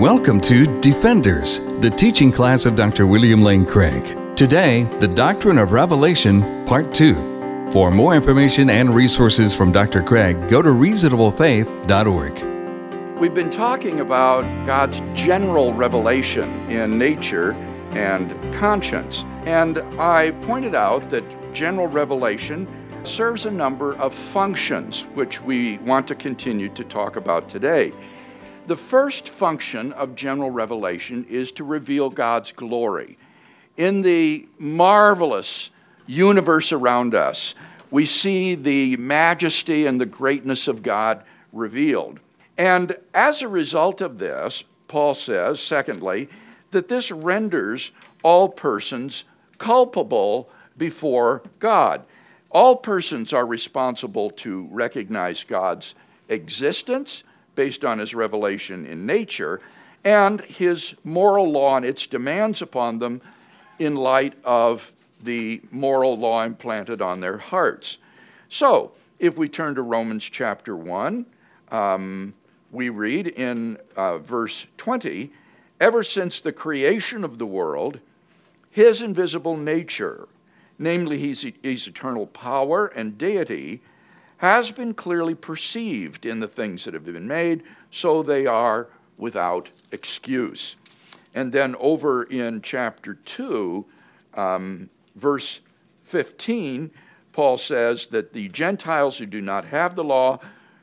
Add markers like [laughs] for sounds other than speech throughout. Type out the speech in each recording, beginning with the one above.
Welcome to Defenders, the teaching class of Dr. William Lane Craig. Today, the Doctrine of Revelation, Part 2. For more information and resources from Dr. Craig, go to reasonablefaith.org. We've been talking about God's general revelation in nature and conscience. And I pointed out that general revelation serves a number of functions, which we want to continue to talk about today. The first function of general revelation is to reveal God's glory. In the marvelous universe around us, we see the majesty and the greatness of God revealed. And as a result of this, Paul says, secondly, that this renders all persons culpable before God. All persons are responsible to recognize God's existence based on his revelation in nature, and his moral law and its demands upon them in light of the moral law implanted on their hearts. So, if we turn to Romans chapter 1, um, we read in uh, verse 20 Ever since the creation of the world, his invisible nature, namely his, his eternal power and deity, has been clearly perceived in the things that have been made, so they are without excuse. And then over in chapter 2, um, verse 15, Paul says that the Gentiles who do not have the law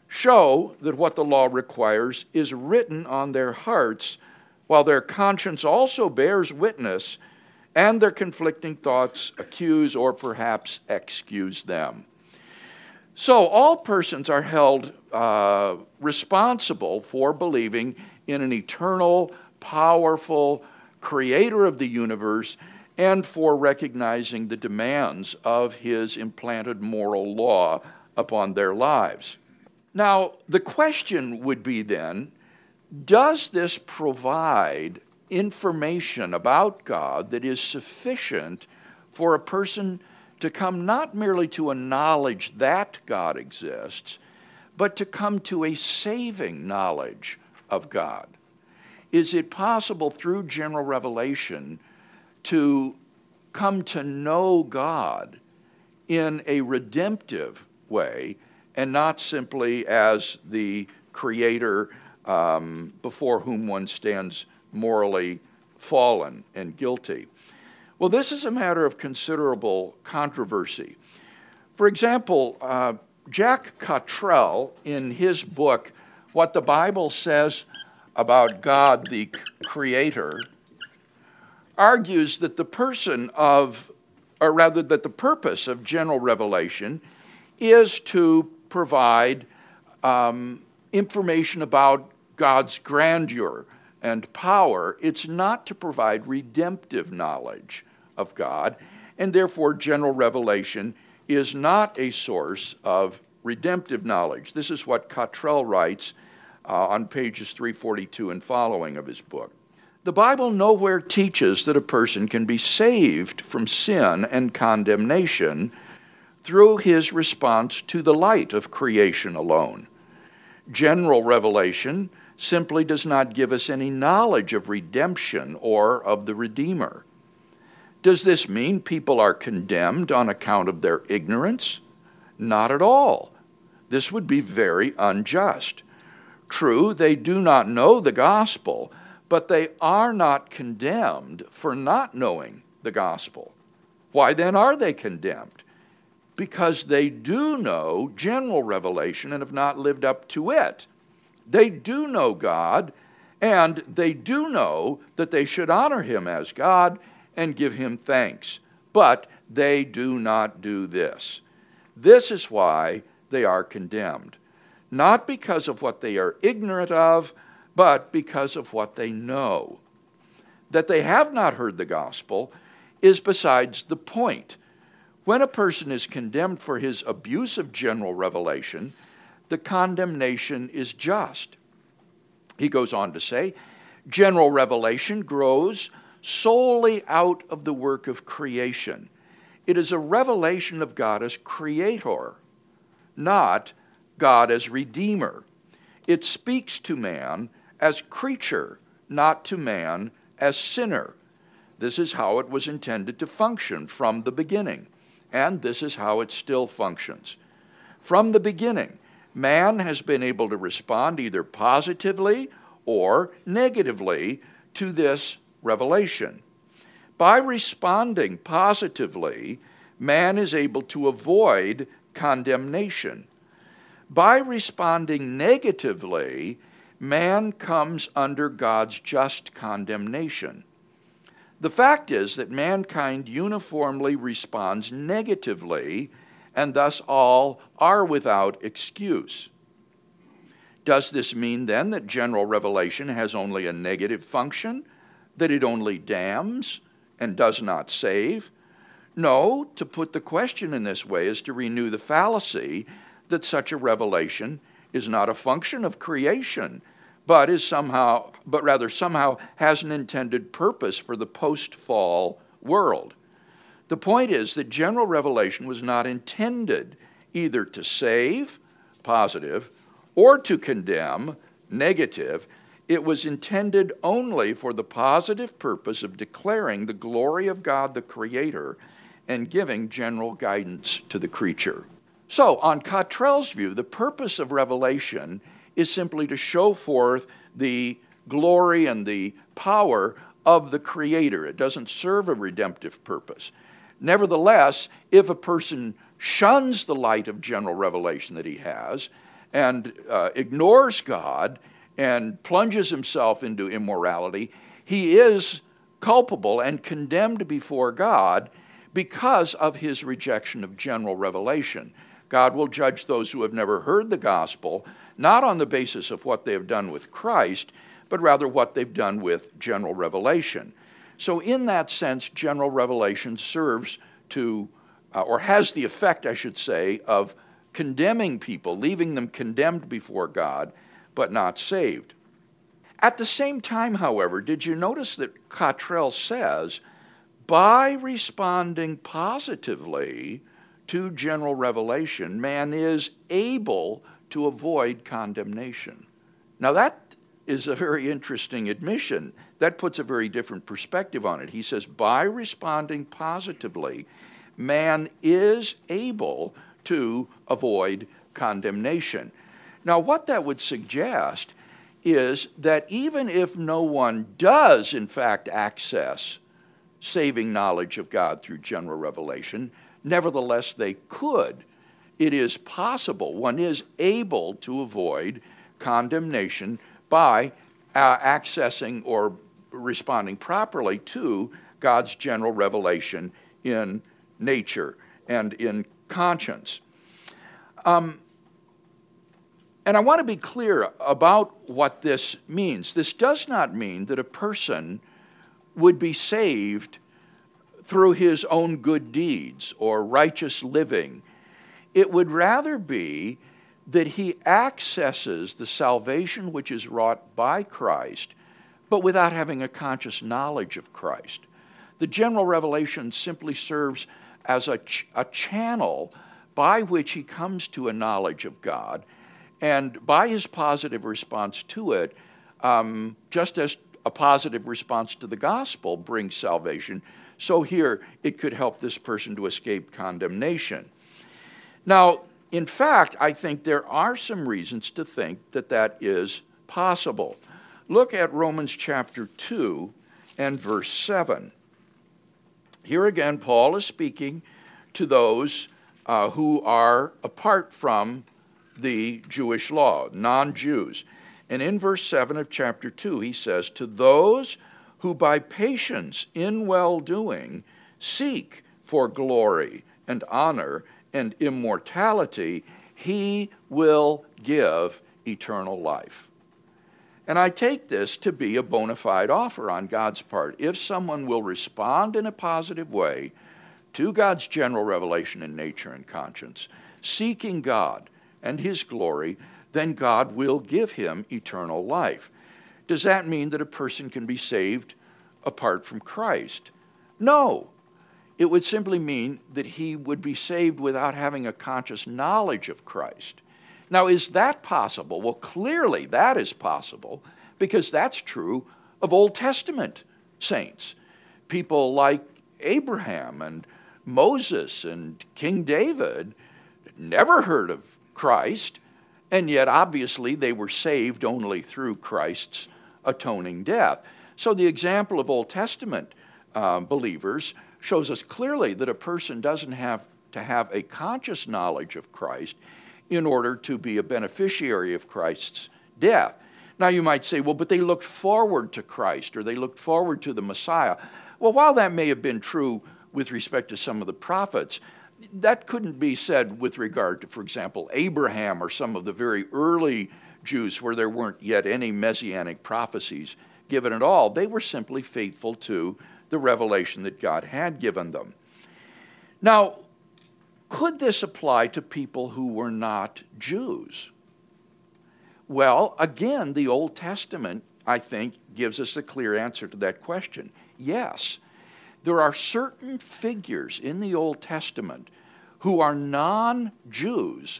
show that what the law requires is written on their hearts, while their conscience also bears witness, and their conflicting thoughts accuse or perhaps excuse them. So, all persons are held uh, responsible for believing in an eternal, powerful creator of the universe and for recognizing the demands of his implanted moral law upon their lives. Now, the question would be then does this provide information about God that is sufficient for a person to come not merely to a knowledge that God exists, but to come to a saving knowledge of God? Is it possible through general revelation to come to know God in a redemptive way and not simply as the creator um, before whom one stands morally fallen and guilty? Well, this is a matter of considerable controversy. For example, uh, Jack Cottrell, in his book, What the Bible Says About God the Creator, argues that the person of, or rather, that the purpose of general revelation is to provide um, information about God's grandeur and power. It's not to provide redemptive knowledge of God, and therefore general revelation is not a source of redemptive knowledge. This is what Cottrell writes uh, on pages 342 and following of his book. The Bible nowhere teaches that a person can be saved from sin and condemnation through his response to the light of creation alone. General revelation simply does not give us any knowledge of redemption or of the Redeemer. Does this mean people are condemned on account of their ignorance? Not at all. This would be very unjust. True, they do not know the gospel, but they are not condemned for not knowing the gospel. Why then are they condemned? Because they do know general revelation and have not lived up to it. They do know God, and they do know that they should honor Him as God and give him thanks. But they do not do this. This is why they are condemned. Not because of what they are ignorant of, but because of what they know. That they have not heard the gospel is besides the point. When a person is condemned for his abuse of general revelation, the condemnation is just. He goes on to say, general revelation grows solely out of the work of creation. It is a revelation of God as creator, not God as redeemer. It speaks to man as creature, not to man as sinner. This is how it was intended to function from the beginning, and this is how it still functions. From the beginning, man has been able to respond either positively or negatively to this revelation. By responding positively, man is able to avoid condemnation. By responding negatively, man comes under God's just condemnation. The fact is that mankind uniformly responds negatively, and thus all are without excuse. Does this mean then that general revelation has only a negative function, that it only damns and does not save? No, to put the question in this way is to renew the fallacy that such a revelation is not a function of creation, but is somehow but rather somehow has an intended purpose for the post-fall world. The point is that general revelation was not intended either to save, positive, or to condemn, negative. It was intended only for the positive purpose of declaring the glory of God the Creator and giving general guidance to the creature. So, on Cottrell's view, the purpose of revelation is simply to show forth the glory and the power of the Creator. It doesn't serve a redemptive purpose. Nevertheless, if a person shuns the light of general revelation that he has and uh, ignores God and plunges himself into immorality, he is culpable and condemned before God because of his rejection of general revelation. God will judge those who have never heard the gospel, not on the basis of what they have done with Christ, but rather what they've done with general revelation. So, in that sense, general revelation serves to, uh, or has the effect, I should say, of condemning people, leaving them condemned before God, but not saved. At the same time, however, did you notice that Cottrell says by responding positively to general revelation, man is able to avoid condemnation. Now, that is a very interesting admission. That puts a very different perspective on it. He says, by responding positively, man is able to avoid condemnation. Now, what that would suggest is that even if no one does, in fact, access saving knowledge of God through general revelation. Nevertheless, they could. It is possible, one is able to avoid condemnation by uh, accessing or responding properly to God's general revelation in nature and in conscience. Um, and I want to be clear about what this means. This does not mean that a person would be saved through his own good deeds or righteous living. It would rather be that he accesses the salvation which is wrought by Christ, but without having a conscious knowledge of Christ. The general revelation simply serves as a, ch- a channel by which he comes to a knowledge of God, and by his positive response to it, um, just as a positive response to the gospel brings salvation. So here, it could help this person to escape condemnation. Now, in fact, I think there are some reasons to think that that is possible. Look at Romans chapter 2 and verse 7. Here again, Paul is speaking to those uh, who are apart from the Jewish law, non Jews. And in verse 7 of chapter 2, he says, To those who by patience in well doing seek for glory and honor and immortality, he will give eternal life. And I take this to be a bona fide offer on God's part. If someone will respond in a positive way to God's general revelation in nature and conscience, seeking God and His glory, then God will give him eternal life. Does that mean that a person can be saved apart from Christ? No. It would simply mean that he would be saved without having a conscious knowledge of Christ. Now, is that possible? Well, clearly that is possible because that's true of Old Testament saints, people like Abraham and Moses and King David, never heard of Christ, and yet obviously they were saved only through Christ's atoning death. So the example of Old Testament um, believers shows us clearly that a person doesn't have to have a conscious knowledge of Christ in order to be a beneficiary of Christ's death. Now you might say, well, but they looked forward to Christ or they looked forward to the Messiah. Well, while that may have been true with respect to some of the prophets, that couldn't be said with regard to, for example, Abraham or some of the very early Jews where there weren't yet any messianic prophecies given at all. They were simply faithful to the revelation that God had given them. Now, could this apply to people who were not Jews? Well, again, the Old Testament, I think, gives us a clear answer to that question. Yes, there are certain figures in the Old Testament who are non Jews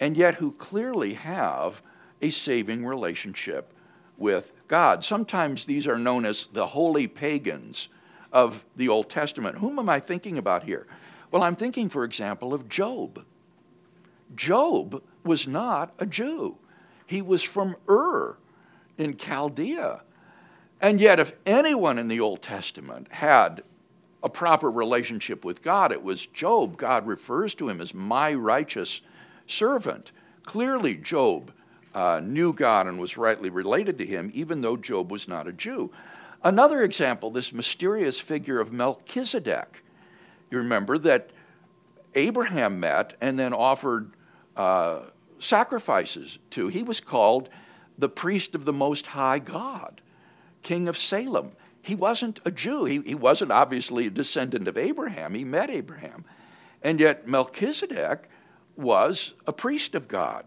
and yet who clearly have a saving relationship with God. Sometimes these are known as the holy pagans of the Old Testament. Whom am I thinking about here? Well, I'm thinking, for example, of Job. Job was not a Jew, he was from Ur in Chaldea. And yet, if anyone in the Old Testament had a proper relationship with God, it was Job. God refers to him as my righteous servant. Clearly, Job uh, knew God and was rightly related to him, even though Job was not a Jew. Another example, this mysterious figure of Melchizedek. You remember that Abraham met and then offered uh, sacrifices to. He was called the priest of the Most High God, king of Salem. He wasn't a Jew. He, he wasn't obviously a descendant of Abraham. He met Abraham. And yet Melchizedek was a priest of God.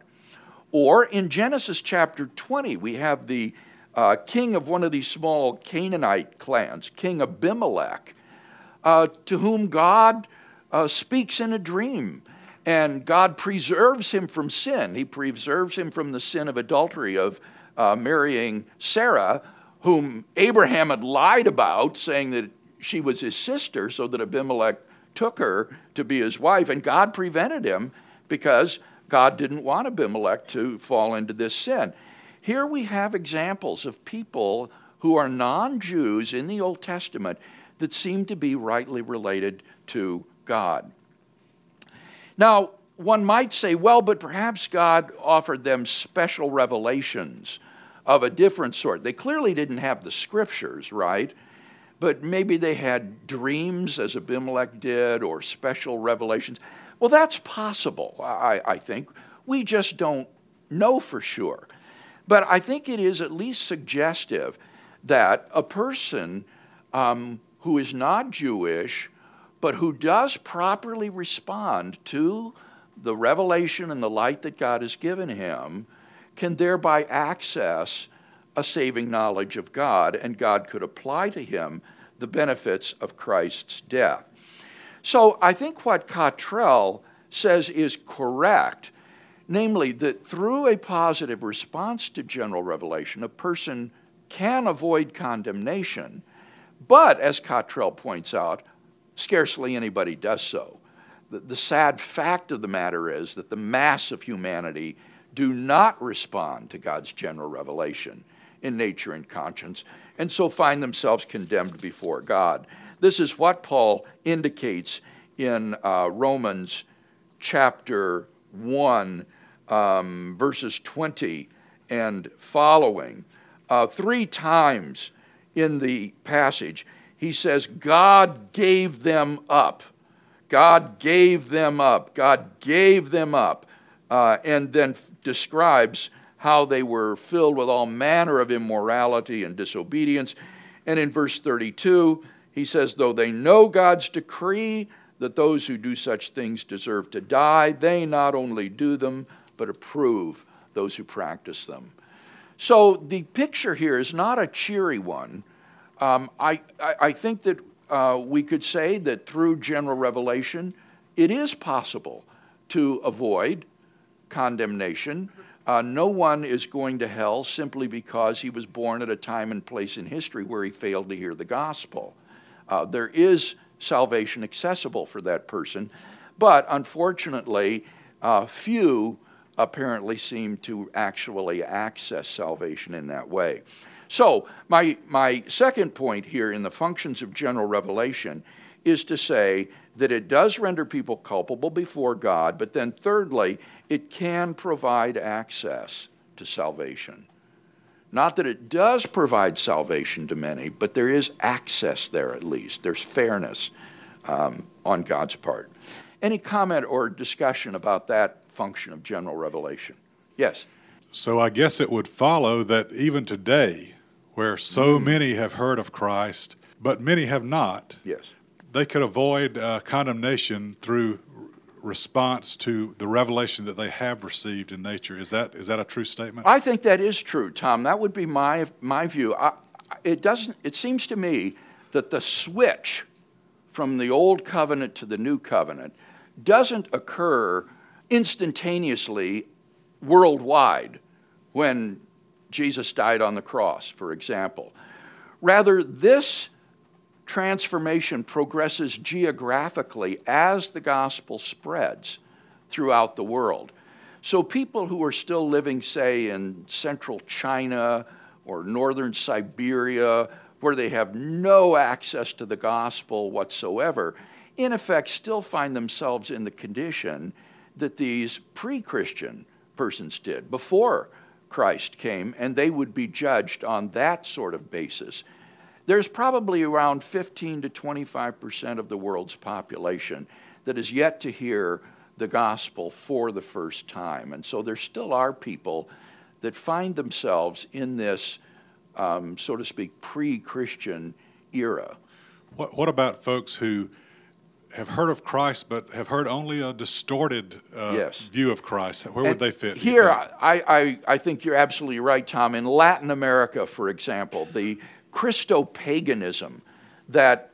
Or in Genesis chapter 20, we have the uh, king of one of these small Canaanite clans, King Abimelech, uh, to whom God uh, speaks in a dream. And God preserves him from sin. He preserves him from the sin of adultery, of uh, marrying Sarah, whom Abraham had lied about, saying that she was his sister, so that Abimelech took her to be his wife. And God prevented him because God didn't want Abimelech to fall into this sin. Here we have examples of people who are non Jews in the Old Testament that seem to be rightly related to God. Now, one might say, well, but perhaps God offered them special revelations of a different sort. They clearly didn't have the scriptures, right? But maybe they had dreams, as Abimelech did, or special revelations. Well, that's possible, I, I think. We just don't know for sure. But I think it is at least suggestive that a person um, who is not Jewish, but who does properly respond to the revelation and the light that God has given him, can thereby access a saving knowledge of God, and God could apply to him the benefits of Christ's death. So I think what Cottrell says is correct, namely that through a positive response to general revelation, a person can avoid condemnation, but as Cottrell points out, scarcely anybody does so. The, the sad fact of the matter is that the mass of humanity do not respond to God's general revelation in nature and conscience, and so find themselves condemned before God. This is what Paul indicates in uh, Romans chapter 1, um, verses 20 and following. Uh, three times in the passage, he says, God gave them up. God gave them up. God gave them up. Uh, and then describes how they were filled with all manner of immorality and disobedience. And in verse 32, he says, Though they know God's decree that those who do such things deserve to die, they not only do them, but approve those who practice them. So the picture here is not a cheery one. Um, I, I, I, think that uh, we could say that through general revelation, it is possible to avoid condemnation. Uh, no one is going to hell simply because he was born at a time and place in history where he failed to hear the gospel. Uh, there is salvation accessible for that person, but unfortunately, uh, few apparently seem to actually access salvation in that way. So, my, my second point here in the functions of general revelation is to say that it does render people culpable before God, but then thirdly, it can provide access to salvation. Not that it does provide salvation to many, but there is access there at least. There's fairness um, on God's part. Any comment or discussion about that function of general revelation? Yes. So I guess it would follow that even today, where so mm. many have heard of Christ, but many have not, yes. They could avoid uh, condemnation through response to the revelation that they have received in nature. Is that is that a true statement? I think that is true, Tom. That would be my my view. I, it doesn't. It seems to me that the switch from the old covenant to the new covenant doesn't occur instantaneously worldwide when Jesus died on the cross, for example. Rather, this transformation progresses geographically as the gospel spreads throughout the world. So, people who are still living, say, in central China or northern Siberia, where they have no access to the gospel whatsoever, in effect still find themselves in the condition that these pre Christian persons did before Christ came, and they would be judged on that sort of basis. There's probably around 15 to 25 percent of the world's population that is yet to hear the gospel for the first time. And so there still are people that find themselves in this, um, so to speak, pre Christian era. What, what about folks who have heard of Christ, but have heard only a distorted uh, yes. view of Christ. Where and would they fit? Here, I, I, I think you're absolutely right, Tom. In Latin America, for example, the Christo paganism that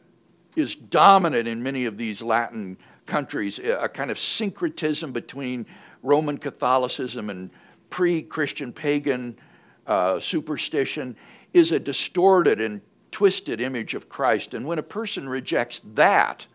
is dominant in many of these Latin countries, a kind of syncretism between Roman Catholicism and pre Christian pagan uh, superstition, is a distorted and twisted image of Christ. And when a person rejects that,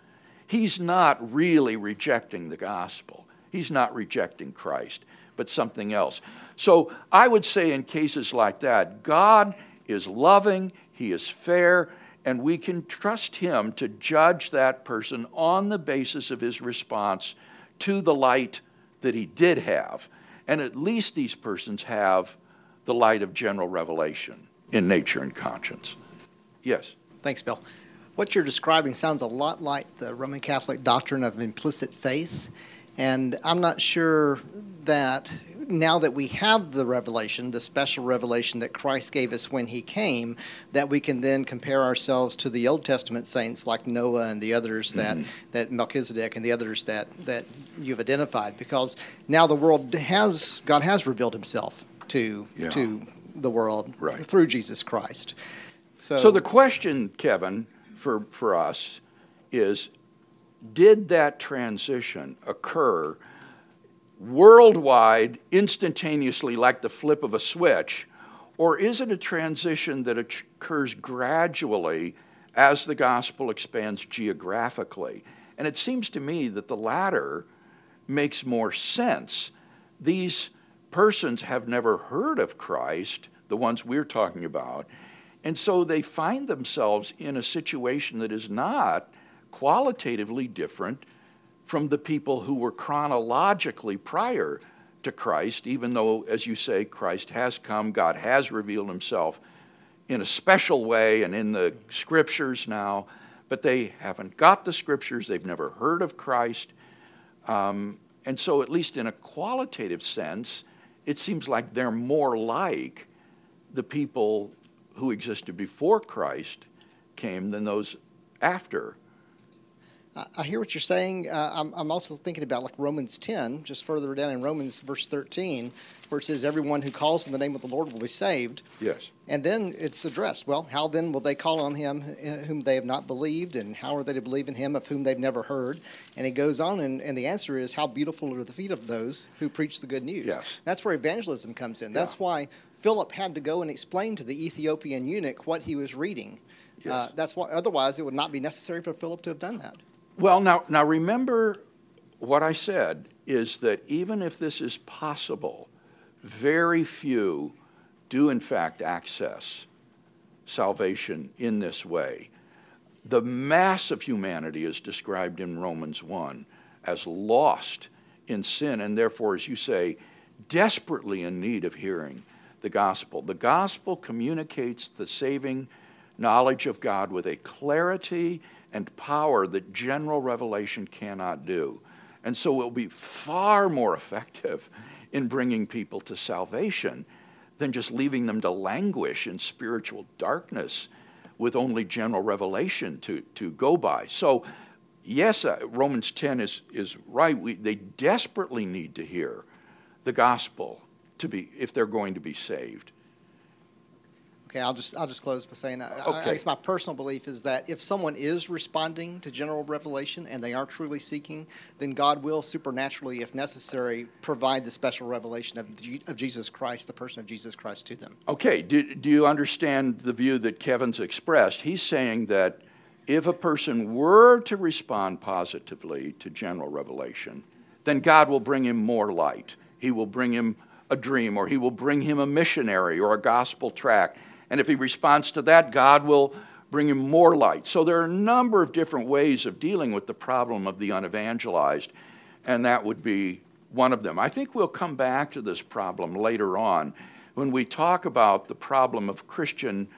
he's not really rejecting the gospel. He's not rejecting Christ, but something else. So I would say in cases like that, God is loving, He is fair, and we can trust Him to judge that person on the basis of his response to the light that he did have. And at least these persons have the light of general revelation in nature and conscience. Yes. Thanks, Bill. What you're describing sounds a lot like the Roman Catholic doctrine of implicit faith. And I'm not sure that now that we have the revelation, the special revelation that Christ gave us when he came, that we can then compare ourselves to the Old Testament saints like Noah and the others that, mm-hmm. that Melchizedek and the others that, that you've identified. Because now the world has, God has revealed himself to, yeah. to the world right. through Jesus Christ. So, so the question, Kevin, for, for us is did that transition occur worldwide, instantaneously, like the flip of a switch, or is it a transition that occurs gradually as the gospel expands geographically? And it seems to me that the latter makes more sense. These persons have never heard of Christ, the ones we're talking about, and so they find themselves in a situation that is not qualitatively different from the people who were chronologically prior to Christ, even though, as you say, Christ has come, God has revealed himself in a special way and in the scriptures now, but they haven't got the scriptures, they've never heard of Christ. Um, and so, at least in a qualitative sense, it seems like they're more like the people who existed before Christ came than those after. I hear what you're saying. Uh, I'm, I'm also thinking about like Romans 10, just further down in Romans verse 13, where it says, Everyone who calls in the name of the Lord will be saved. Yes. And then it's addressed. Well, how then will they call on him uh, whom they have not believed? And how are they to believe in him of whom they've never heard? And it goes on, and, and the answer is, How beautiful are the feet of those who preach the good news. Yes. That's where evangelism comes in. Yeah. That's why Philip had to go and explain to the Ethiopian eunuch what he was reading. Yes. Uh, that's why, otherwise, it would not be necessary for Philip to have done that. Well, now, now remember what I said is that even if this is possible, very few do in fact access salvation in this way. The mass of humanity is described in Romans 1 as lost in sin and therefore, as you say, desperately in need of hearing the gospel. The gospel communicates the saving knowledge of God with a clarity and power that general revelation cannot do. And so it will be far more effective in bringing people to salvation than just leaving them to languish in spiritual darkness with only general revelation to, to go by. So, yes, uh, Romans 10 is, is right. We, they desperately need to hear the gospel to be, if they're going to be saved. Okay, I'll just I'll just close by saying I, I Okay. guess my personal belief is that if someone is responding to general revelation and they are truly seeking, then God will supernaturally, if necessary, provide the special revelation of, of Jesus Christ, the person of Jesus Christ, to them. Okay, do, do you understand the view that Kevin's expressed? He's saying that if a person were to respond positively to general revelation, then God will bring him more light. He will bring him a dream, or he will bring him a missionary or a gospel tract. And if he responds to that, God will bring him more light. So there are a number of different ways of dealing with the problem of the unevangelized, and that would be one of them. I think we'll come back to this problem later on when we talk about the problem of Christian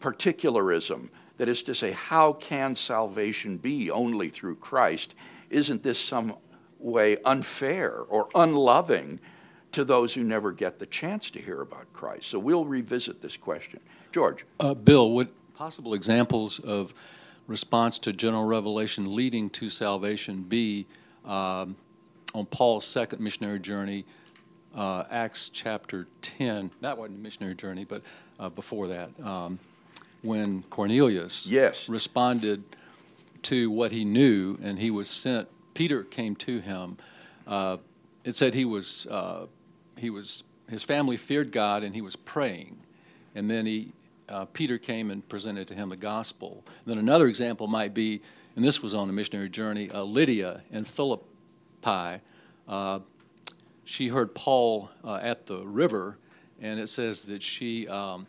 particularism. That is to say, how can salvation be only through Christ? Isn't this some way unfair or unloving to those who never get the chance to hear about Christ? So we'll revisit this question. George. Uh, Bill, would possible examples of response to general revelation leading to salvation be um, on Paul's second missionary journey, uh, Acts chapter 10? That wasn't a missionary journey, but uh, before that, um, when Cornelius Yes. responded to what he knew and he was sent, Peter came to him. Uh, it said he was, uh, he was, his family feared God and he was praying. And then he, uh, Peter came and presented to him the gospel. then another example might be, and this was on a missionary journey, uh, Lydia in Philippi. Uh, she heard Paul uh, at the river, and it says that she um,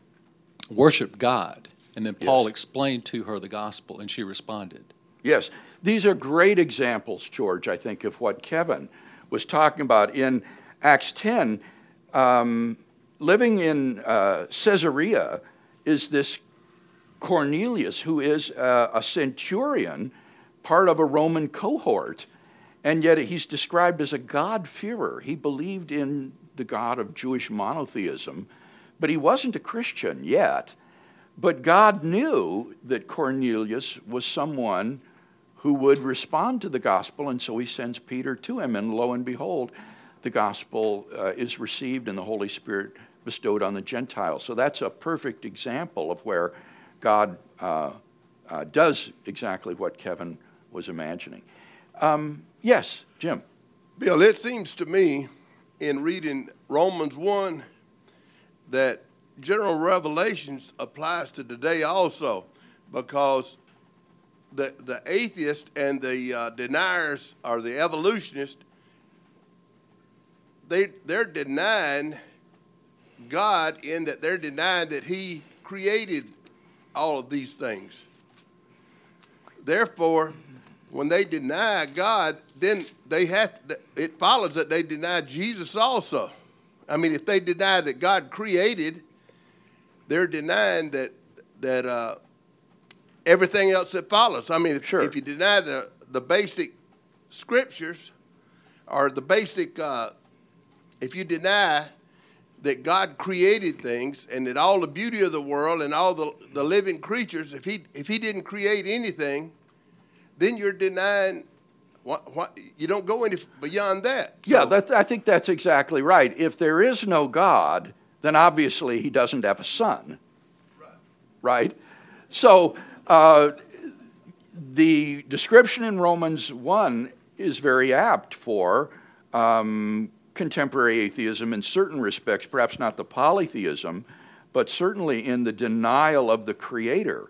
worshiped God. And then Paul Yes. explained to her the gospel, and she responded. Yes, these are great examples, George, I think, of what Kevin was talking about. In Acts 10, um, living in uh, Caesarea is this Cornelius, who is uh, a centurion, part of a Roman cohort, and yet he's described as a God-fearer. He believed in the God of Jewish monotheism, but he wasn't a Christian yet. But God knew that Cornelius was someone who would respond to the gospel, and so he sends Peter to him. And lo and behold, the gospel uh, is received and the Holy Spirit bestowed on the Gentiles. So that's a perfect example of where God uh, uh, does exactly what Kevin was imagining. Um, yes, Jim. Bill, it seems to me in reading Romans 1 that general revelations applies to today also because the, the atheist and the uh, deniers or the evolutionists they they're denying God in that they're denying that he created all of these things. Therefore, when they deny God, then they have it follows that they deny Jesus also. I mean, if they deny that God created, they're denying that that uh, everything else that follows. I mean, if, Sure. if you deny the the basic scriptures or the basic, uh, if you deny that God created things and that all the beauty of the world and all the, the living creatures, if he if he didn't create anything, then you're denying. What, what, you don't go any beyond that. Yeah, that, I think that's exactly right. If there is no God, then obviously he doesn't have a son. Right? So uh, the description in Romans 1 is very apt for um, contemporary atheism in certain respects, perhaps not the polytheism, but certainly in the denial of the Creator,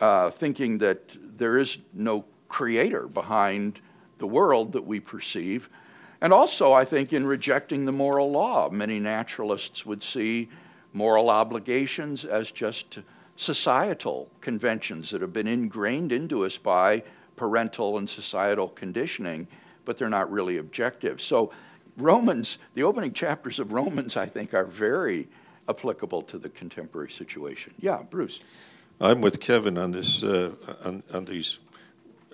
uh, thinking that there is no Creator behind the world that we perceive. And also, I think, in rejecting the moral law. Many naturalists would see moral obligations as just societal conventions that have been ingrained into us by parental and societal conditioning, but they're not really objective. So, Romans, the opening chapters of Romans, I think, are very applicable to the contemporary situation. Yeah, Bruce. I'm with Kevin on this, uh, on, on these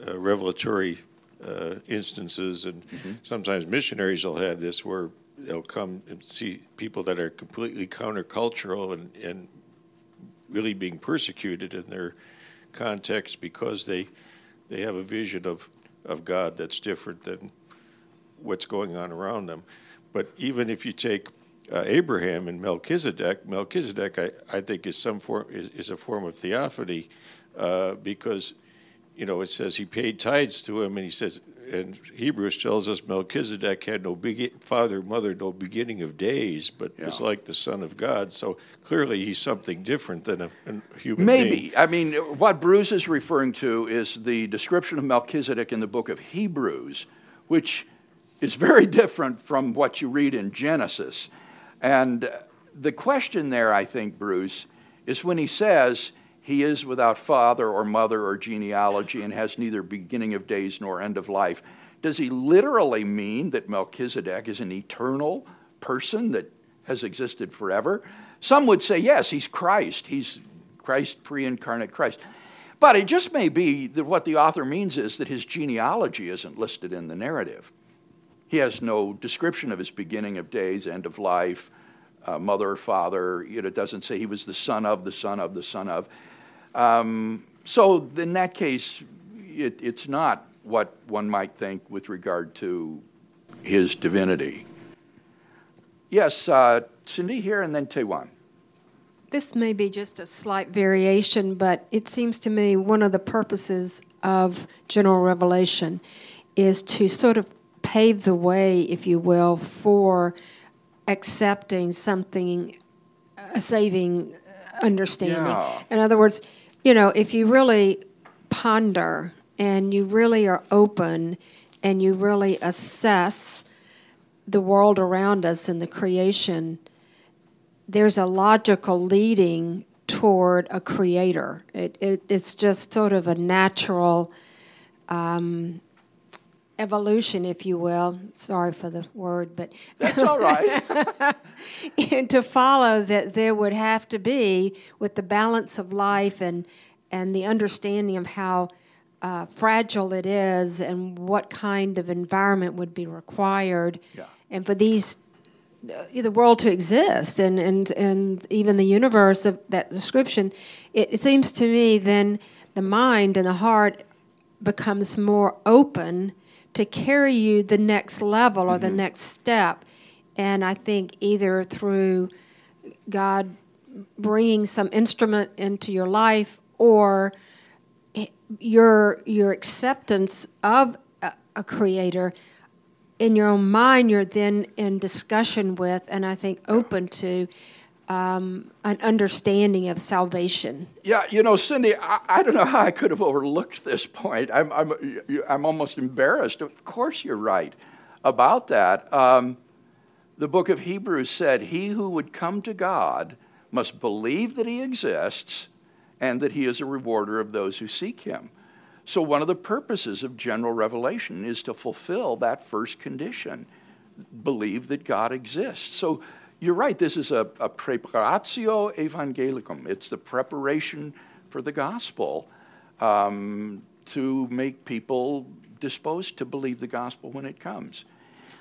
uh, revelatory uh, instances, and sometimes missionaries will have this where they'll come and see people that are completely countercultural and, and really being persecuted in their context because they they have a vision of, of God that's different than what's going on around them. But even if you take uh, Abraham and Melchizedek, Melchizedek, I, I think, is some form is, is a form of theophany uh, because you know it says he paid tithes to him, and he says, and Hebrews tells us Melchizedek had no begi- father, mother, no beginning of days, but was like the son of God. So clearly, he's something different than a, a human Maybe. being. I mean, what Bruce is referring to is the description of Melchizedek in the book of Hebrews, which is very different from what you read in Genesis. And the question there, I think, Bruce, is when he says he is without father or mother or genealogy and has neither beginning of days nor end of life, does he literally mean that Melchizedek is an eternal person that has existed forever? Some would say, yes, he's Christ. He's Christ, pre incarnate Christ. But it just may be that what the author means is that his genealogy isn't listed in the narrative. He has no description of his beginning of days, end of life, uh, mother father. You know, it doesn't say he was the son of, the son of, the son of. Um, so in that case, it, it's not what one might think with regard to his divinity. Yes, uh, Cindy here, and then Tewan. This may be just a slight variation, but it seems to me one of the purposes of general revelation is to sort of pave the way, if you will, for accepting something, a saving understanding. Yeah. In other words, you know, if you really ponder and you really are open and you really assess the world around us and the creation, there's a logical leading toward a creator. It, it, it's just sort of a natural um, evolution, if you will. Sorry for the word, but That's all right. [laughs] and to follow that there would have to be with the balance of life and and the understanding of how uh, fragile it is and what kind of environment would be required Yeah. and for these uh, the world to exist and, and, and even the universe of that description, it, it seems to me then the mind and the heart becomes more open to carry you the next level or the mm-hmm. next step. And I think either through God bringing some instrument into your life or your your acceptance of a, a creator in your own mind you're then in discussion with and i think open to um, an understanding of salvation Yeah, you know, Cindy, I, I don't know how I could have overlooked this point. I'm, I'm, I'm almost embarrassed. Of course, you're right about that. Um, the book of Hebrews said, He who would come to God must believe that He exists and that He is a rewarder of those who seek Him. So, one of the purposes of general revelation is to fulfill that first condition believe that God exists. So, you're right, this is a, a preparatio evangelicum. It's the preparation for the gospel um, to make people disposed to believe the gospel when it comes.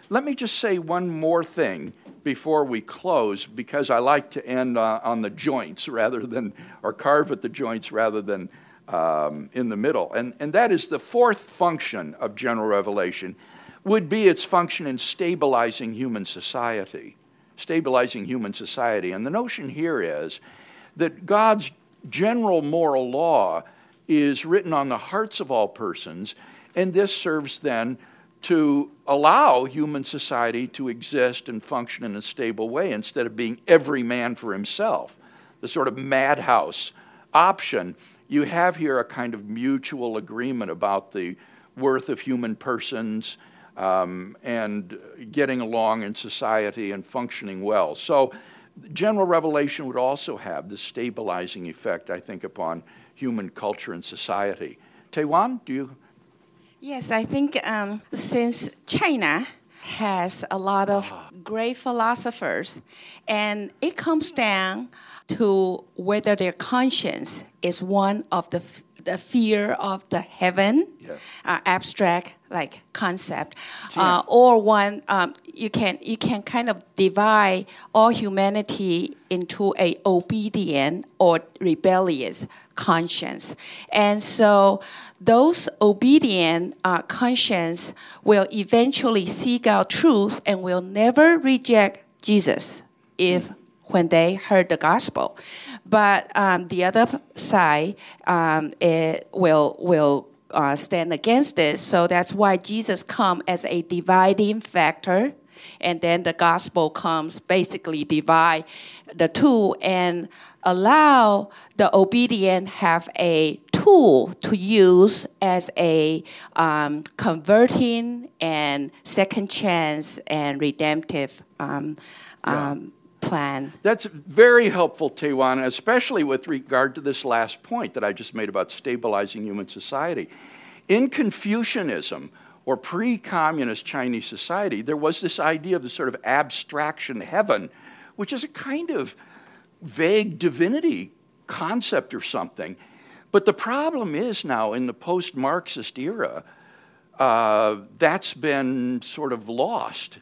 Let me just say one more thing before we close, because I like to end uh, on the joints rather than, or carve at the joints rather than um, in the middle. And, and that is the fourth function of general revelation, would be its function in stabilizing human society. Stabilizing human society. And the notion here is that God's general moral law is written on the hearts of all persons, and this serves then to allow human society to exist and function in a stable way instead of being every man for himself, the sort of madhouse option. You have here a kind of mutual agreement about the worth of human persons um, and getting along in society and functioning well. So, general revelation would also have the stabilizing effect, I think, upon human culture and society. Taiwan, do you Yes, I think um, since China has a lot of great philosophers, and it comes down to whether their conscience is one of the, the fear of the heaven, Yes. uh, abstract like concept, uh, or one um, you can you can kind of divide all humanity into a obedient or rebellious conscience, and so those obedient uh, conscience will eventually seek out truth and will never reject Jesus if when they heard the gospel. But um, the other side um, it will will uh, stand against it. So that's why Jesus come as a dividing factor, and then the gospel comes basically divide the two and allow the obedient have a tool to use as a um, converting and second chance and redemptive um, um, plan. That's very helpful, Taiwan, especially with regard to this last point that I just made about stabilizing human society. In Confucianism, or pre communist Chinese society, there was this idea of the sort of abstraction heaven, which is a kind of vague divinity concept or something. But the problem is now in the post Marxist era, uh, that's been sort of lost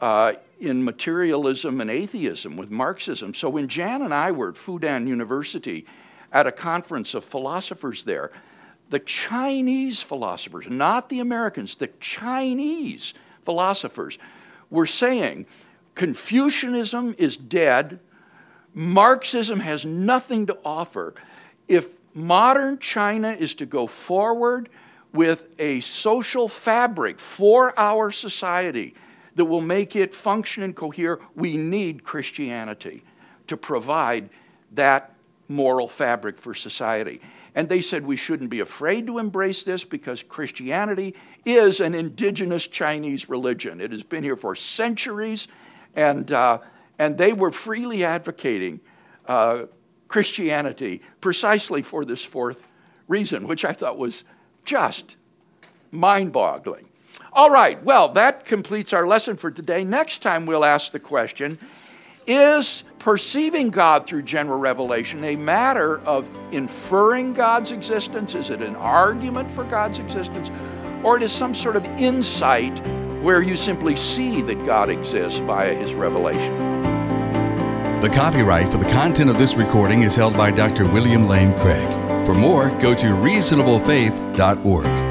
uh, in materialism and atheism with Marxism. So when Jan and I were at Fudan University at a conference of philosophers there, the Chinese philosophers, not the Americans, the Chinese philosophers were saying Confucianism is dead, Marxism has nothing to offer. If modern China is to go forward with a social fabric for our society that will make it function and cohere, we need Christianity to provide that moral fabric for society. And they said we shouldn't be afraid to embrace this because Christianity is an indigenous Chinese religion. It has been here for centuries, and, uh, and they were freely advocating uh, Christianity precisely for this fourth reason, which I thought was just mind boggling. All right, well, that completes our lesson for today. Next time we'll ask the question Is perceiving God through general revelation a matter of inferring God's existence? Is it an argument for God's existence? Or it is some sort of insight where you simply see that God exists via his revelation? The copyright for the content of this recording is held by Dr. William Lane Craig. For more, go to reasonablefaith.org.